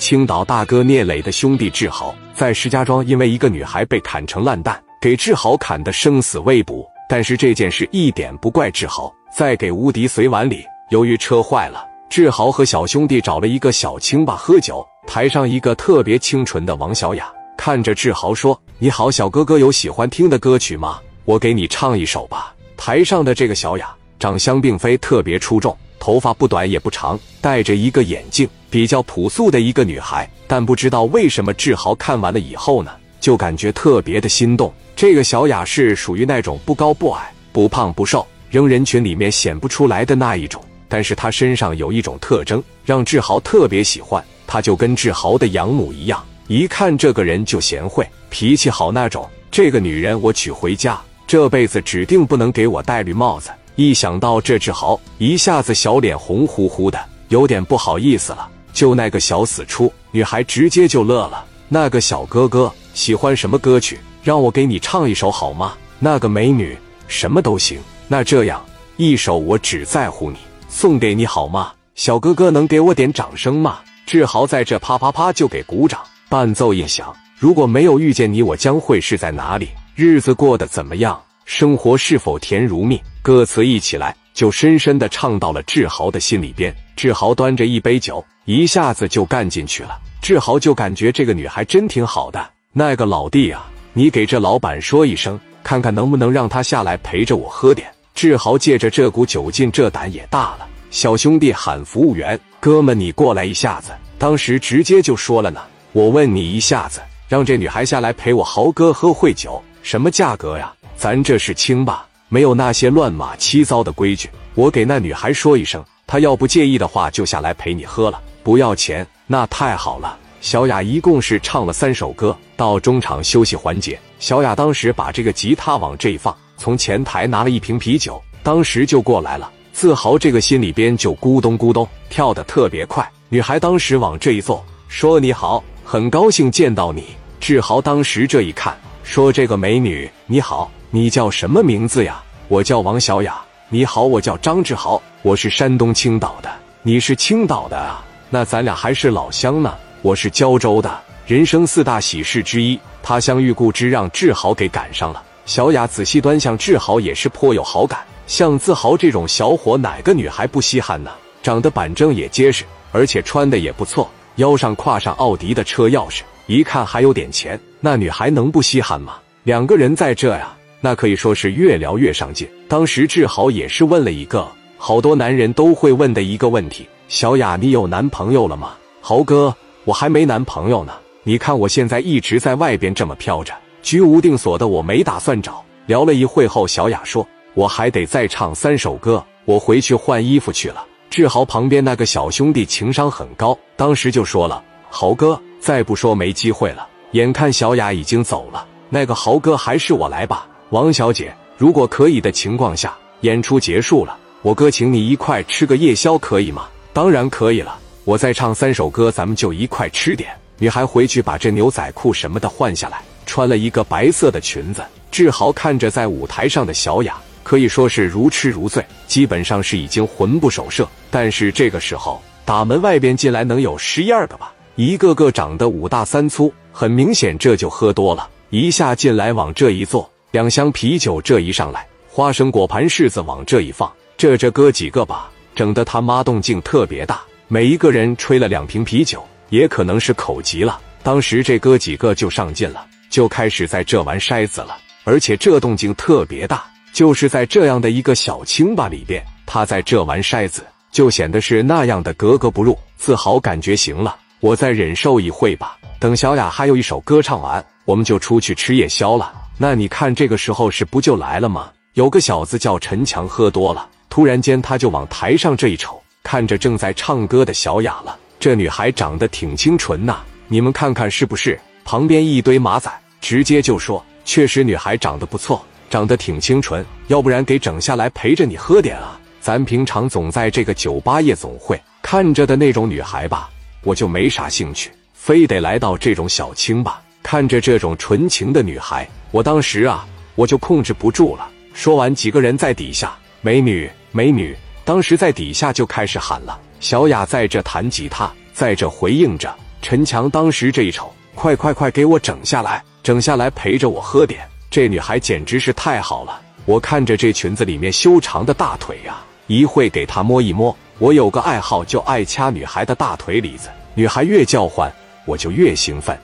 青岛大哥聂磊的兄弟志豪在石家庄，因为一个女孩被砍成烂蛋，给志豪砍得生死未卜。但是这件事一点不怪志豪。在给无敌随碗里，由于车坏了，志豪和小兄弟找了一个小清吧喝酒。台上一个特别清纯的王小雅看着志豪说：“你好，小哥哥，有喜欢听的歌曲吗？我给你唱一首吧。”台上的这个小雅长相并非特别出众。头发不短也不长，戴着一个眼镜，比较朴素的一个女孩。但不知道为什么，志豪看完了以后呢，就感觉特别的心动。这个小雅是属于那种不高不矮、不胖不瘦，扔人群里面显不出来的那一种。但是她身上有一种特征，让志豪特别喜欢。她就跟志豪的养母一样，一看这个人就贤惠，脾气好那种。这个女人我娶回家，这辈子指定不能给我戴绿帽子。一想到这，志豪一下子小脸红乎乎的，有点不好意思了。就那个小死出，女孩直接就乐了。那个小哥哥喜欢什么歌曲？让我给你唱一首好吗？那个美女什么都行。那这样一首《我只在乎你》送给你好吗？小哥哥能给我点掌声吗？志豪在这啪啪啪就给鼓掌。伴奏一响，如果没有遇见你，我将会是在哪里？日子过得怎么样？生活是否甜如蜜？歌词一起来，就深深的唱到了志豪的心里边。志豪端着一杯酒，一下子就干进去了。志豪就感觉这个女孩真挺好的。那个老弟啊，你给这老板说一声，看看能不能让他下来陪着我喝点。志豪借着这股酒劲，这胆也大了。小兄弟喊服务员：“哥们，你过来一下子。”当时直接就说了呢：“我问你一下子，让这女孩下来陪我豪哥喝会酒，什么价格呀？咱这是清吧？”没有那些乱码七糟的规矩，我给那女孩说一声，她要不介意的话，就下来陪你喝了，不要钱，那太好了。小雅一共是唱了三首歌，到中场休息环节，小雅当时把这个吉他往这一放，从前台拿了一瓶啤酒，当时就过来了。自豪这个心里边就咕咚咕咚跳得特别快。女孩当时往这一坐，说：“你好，很高兴见到你。”志豪当时这一看，说：“这个美女你好。”你叫什么名字呀？我叫王小雅。你好，我叫张志豪，我是山东青岛的。你是青岛的啊？那咱俩还是老乡呢。我是胶州的。人生四大喜事之一，他乡遇故知，让志豪给赶上了。小雅仔细端详，志豪也是颇有好感。像自豪这种小伙，哪个女孩不稀罕呢？长得板正也结实，而且穿的也不错，腰上挎上奥迪的车钥匙，一看还有点钱，那女孩能不稀罕吗？两个人在这呀。那可以说是越聊越上劲。当时志豪也是问了一个好多男人都会问的一个问题：“小雅，你有男朋友了吗？”豪哥，我还没男朋友呢。你看我现在一直在外边这么飘着，居无定所的，我没打算找。聊了一会后，小雅说：“我还得再唱三首歌，我回去换衣服去了。”志豪旁边那个小兄弟情商很高，当时就说了：“豪哥，再不说没机会了。”眼看小雅已经走了，那个豪哥还是我来吧。王小姐，如果可以的情况下，演出结束了，我哥请你一块吃个夜宵，可以吗？当然可以了，我再唱三首歌，咱们就一块吃点。女孩回去把这牛仔裤什么的换下来，穿了一个白色的裙子。志豪看着在舞台上的小雅，可以说是如痴如醉，基本上是已经魂不守舍。但是这个时候，打门外边进来能有十一二个吧，一个个长得五大三粗，很明显这就喝多了，一下进来往这一坐。两箱啤酒这一上来，花生果盘柿子往这一放，这这哥几个吧，整得他妈动静特别大。每一个人吹了两瓶啤酒，也可能是口急了。当时这哥几个就上劲了，就开始在这玩筛子了。而且这动静特别大，就是在这样的一个小清吧里边，他在这玩筛子，就显得是那样的格格不入。自豪感觉行了，我再忍受一会吧。等小雅还有一首歌唱完，我们就出去吃夜宵了。那你看，这个时候是不就来了吗？有个小子叫陈强，喝多了，突然间他就往台上这一瞅，看着正在唱歌的小雅了。这女孩长得挺清纯呐，你们看看是不是？旁边一堆马仔直接就说：“确实，女孩长得不错，长得挺清纯，要不然给整下来陪着你喝点啊。咱平常总在这个酒吧夜总会看着的那种女孩吧，我就没啥兴趣，非得来到这种小清吧。”看着这种纯情的女孩，我当时啊，我就控制不住了。说完，几个人在底下，美女，美女，当时在底下就开始喊了。小雅在这弹吉他，在这回应着。陈强当时这一瞅，快快快给我整下来，整下来陪着我喝点。这女孩简直是太好了，我看着这裙子里面修长的大腿呀，一会给她摸一摸。我有个爱好，就爱掐女孩的大腿里子，女孩越叫唤，我就越兴奋。